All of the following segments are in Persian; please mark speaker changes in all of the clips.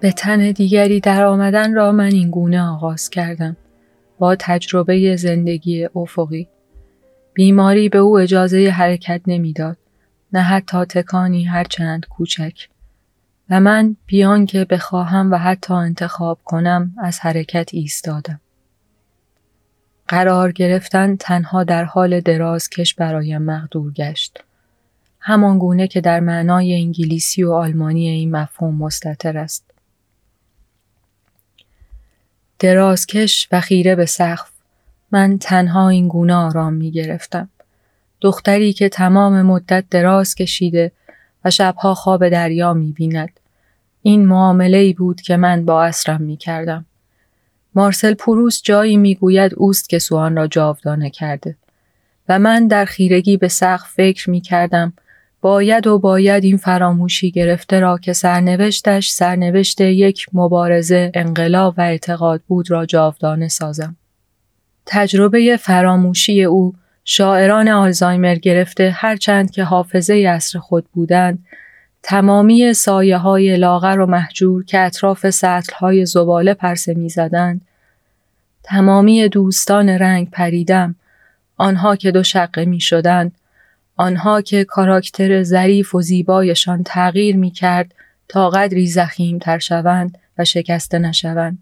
Speaker 1: به تن دیگری در آمدن را من این گونه آغاز کردم. با تجربه زندگی افقی. بیماری به او اجازه حرکت نمی‌داد. نه حتی تکانی هرچند کوچک. و من بیان که بخواهم و حتی انتخاب کنم از حرکت ایستادم. قرار گرفتن تنها در حال دراز کش برایم مقدور گشت. همان گونه که در معنای انگلیسی و آلمانی این مفهوم مستطر است. درازکش و خیره به سقف من تنها این گونه آرام می گرفتم. دختری که تمام مدت دراز کشیده و شبها خواب دریا می بیند. این معامله ای بود که من با اسرم می کردم. مارسل پروس جایی می گوید اوست که سوان را جاودانه کرده. و من در خیرگی به سقف فکر می کردم باید و باید این فراموشی گرفته را که سرنوشتش سرنوشت یک مبارزه انقلاب و اعتقاد بود را جاودانه سازم. تجربه فراموشی او شاعران آلزایمر گرفته هرچند که حافظه اصر خود بودند تمامی سایه های لاغر و محجور که اطراف سطل های زباله پرسه می زدند، تمامی دوستان رنگ پریدم آنها که دو شقه می شدند آنها که کاراکتر ظریف و زیبایشان تغییر می کرد تا قدری زخیم تر شوند و شکسته نشوند.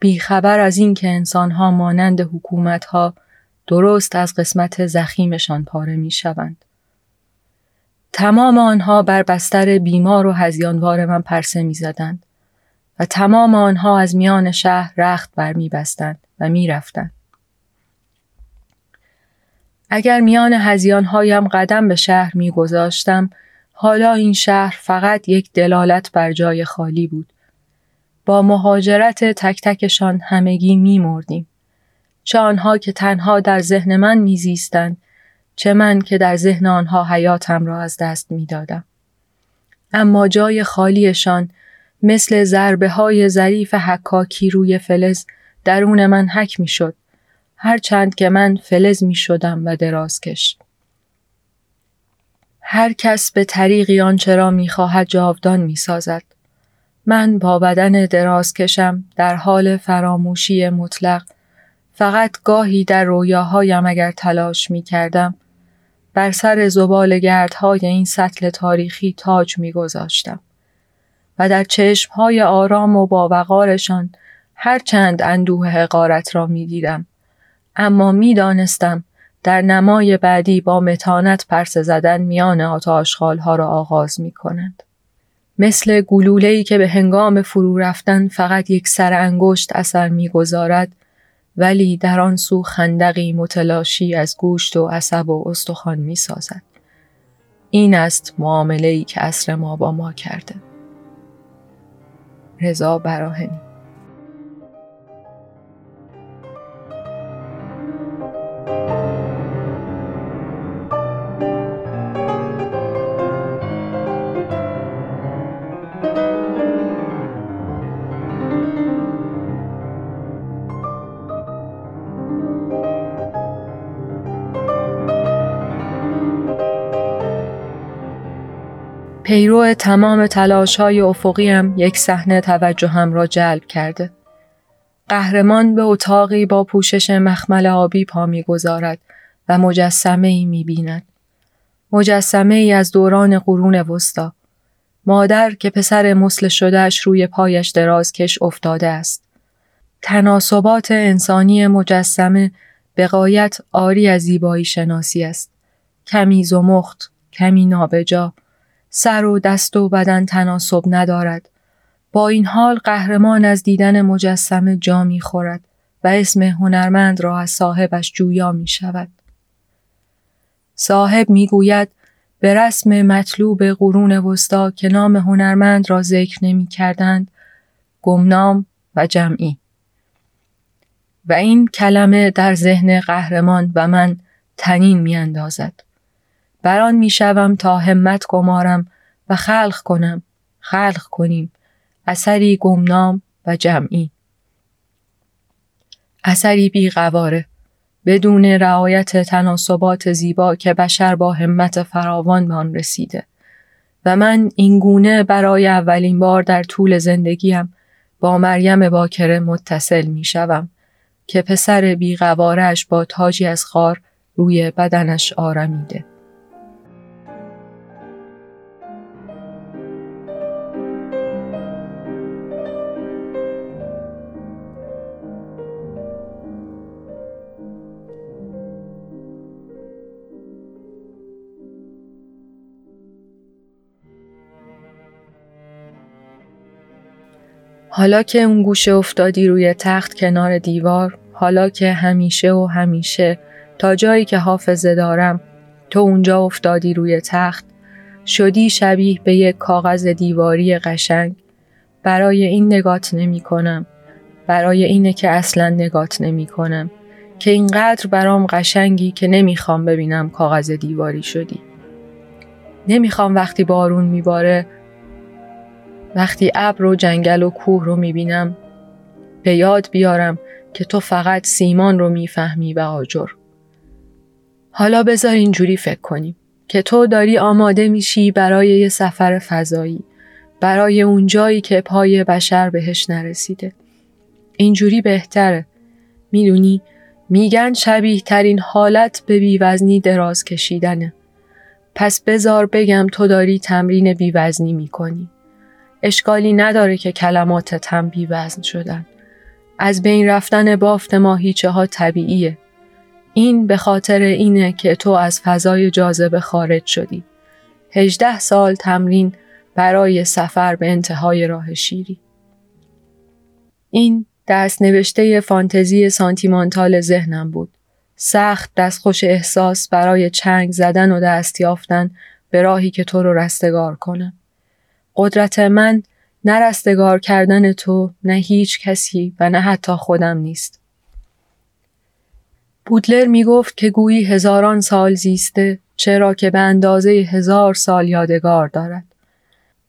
Speaker 1: بیخبر از اینکه انسانها مانند حکومتها درست از قسمت زخیمشان پاره می شوند. تمام آنها بر بستر بیمار و هزیانوار من پرسه می زدند و تمام آنها از میان شهر رخت بر می بستند و می رفتند. اگر میان هزیانهایم قدم به شهر می گذاشتم، حالا این شهر فقط یک دلالت بر جای خالی بود. با مهاجرت تک تکشان همگی می مردیم. چه آنها که تنها در ذهن من میزیستند چه من که در ذهن آنها حیاتم را از دست می دادم. اما جای خالیشان مثل ضربه های ظریف حکاکی روی فلز درون من حک می شد هرچند که من فلز می شدم و درازکش. هر کس به طریقی آنچه را می خواهد جاودان می سازد. من با بدن درازکشم در حال فراموشی مطلق فقط گاهی در رویاهایم اگر تلاش می کردم بر سر زبال گردهای این سطل تاریخی تاج می گذاشتم و در چشمهای آرام و باوقارشان هرچند اندوه حقارت را می دیدم اما می‌دانستم در نمای بعدی با متانت پرس زدن میان آتاشخال ها را آغاز می کنند. مثل گلوله‌ای که به هنگام فرو رفتن فقط یک سر انگشت اثر می‌گذارد ولی در آن سو خندقی متلاشی از گوشت و عصب و استخوان می سازد. این است معامله ای که اصر ما با ما کرده. رضا براهنی پیرو تمام تلاش های افقیم یک صحنه توجهم را جلب کرده. قهرمان به اتاقی با پوشش مخمل آبی پا می‌گذارد و مجسمه ای می بیند. مجسمه ای از دوران قرون وسطا. مادر که پسر مسل شدهش روی پایش دراز کش افتاده است. تناسبات انسانی مجسمه به قایت آری از زیبایی شناسی است. کمی زمخت، کمی نابجا، سر و دست و بدن تناسب ندارد. با این حال قهرمان از دیدن مجسمه جا می خورد و اسم هنرمند را از صاحبش جویا می شود. صاحب می گوید به رسم مطلوب قرون وسطا که نام هنرمند را ذکر نمی کردند گمنام و جمعی. و این کلمه در ذهن قهرمان و من تنین می اندازد. بران می‌شوم تا همت گمارم و خلق کنم خلق کنیم. اثری گمنام و جمعی. اثری بیقواره بدون رعایت تناسبات زیبا که بشر با همت فراوان به آن رسیده. و من اینگونه برای اولین بار در طول زندگیم با مریم باکره متصل می شوم که پسر بیغوارش با تاجی از خار روی بدنش آرمیده. حالا که اون گوشه افتادی روی تخت کنار دیوار حالا که همیشه و همیشه تا جایی که حافظه دارم تو اونجا افتادی روی تخت شدی شبیه به یک کاغذ دیواری قشنگ. برای این نگات نمی کنم. برای اینه که اصلا نگات نمی کنم. که اینقدر برام قشنگی که نمی‌خوام ببینم کاغذ دیواری شدی. نمی‌خوام وقتی بارون میباره وقتی ابر و جنگل و کوه رو می‌بینم به یاد بیارم که تو فقط سیمان رو می‌فهمی و آجر. حالا بذار اینجوری فکر کنیم که تو داری آماده میشی برای یه سفر فضایی برای اون جایی که پای بشر بهش نرسیده. اینجوری بهتره. می‌دونی میگن شبیه ترین حالت به بیوزنی دراز کشیدنه. پس بزار بگم تو داری تمرین بیوزنی می‌کنی. اشکالی نداره که کلماتت هم بیوزن شدن. از بین رفتن بافت ماهیچه ها طبیعیه. این به خاطر اینه که تو از فضای جاذبه خارج شدی. هجده سال تمرین برای سفر به انتهای راه شیری. این دست نوشته فانتزی سانتیمانتال ذهنم بود. سخت دستخوش احساس برای چنگ زدن و دست یافتن به راهی که تو رو رستگار کنم. قدرت من نه رستگار کردن تو نه هیچ کسی و نه حتی خودم نیست. بودلر می گفت که گویی هزاران سال زیسته چرا که به اندازه هزار سال یادگار دارد.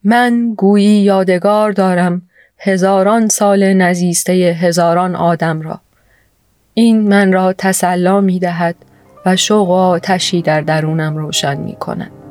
Speaker 1: من گویی یادگار دارم هزاران سال نزیسته هزاران آدم را. این من را تسلا می دهد و شوق و آتشی در درونم روشن می کند.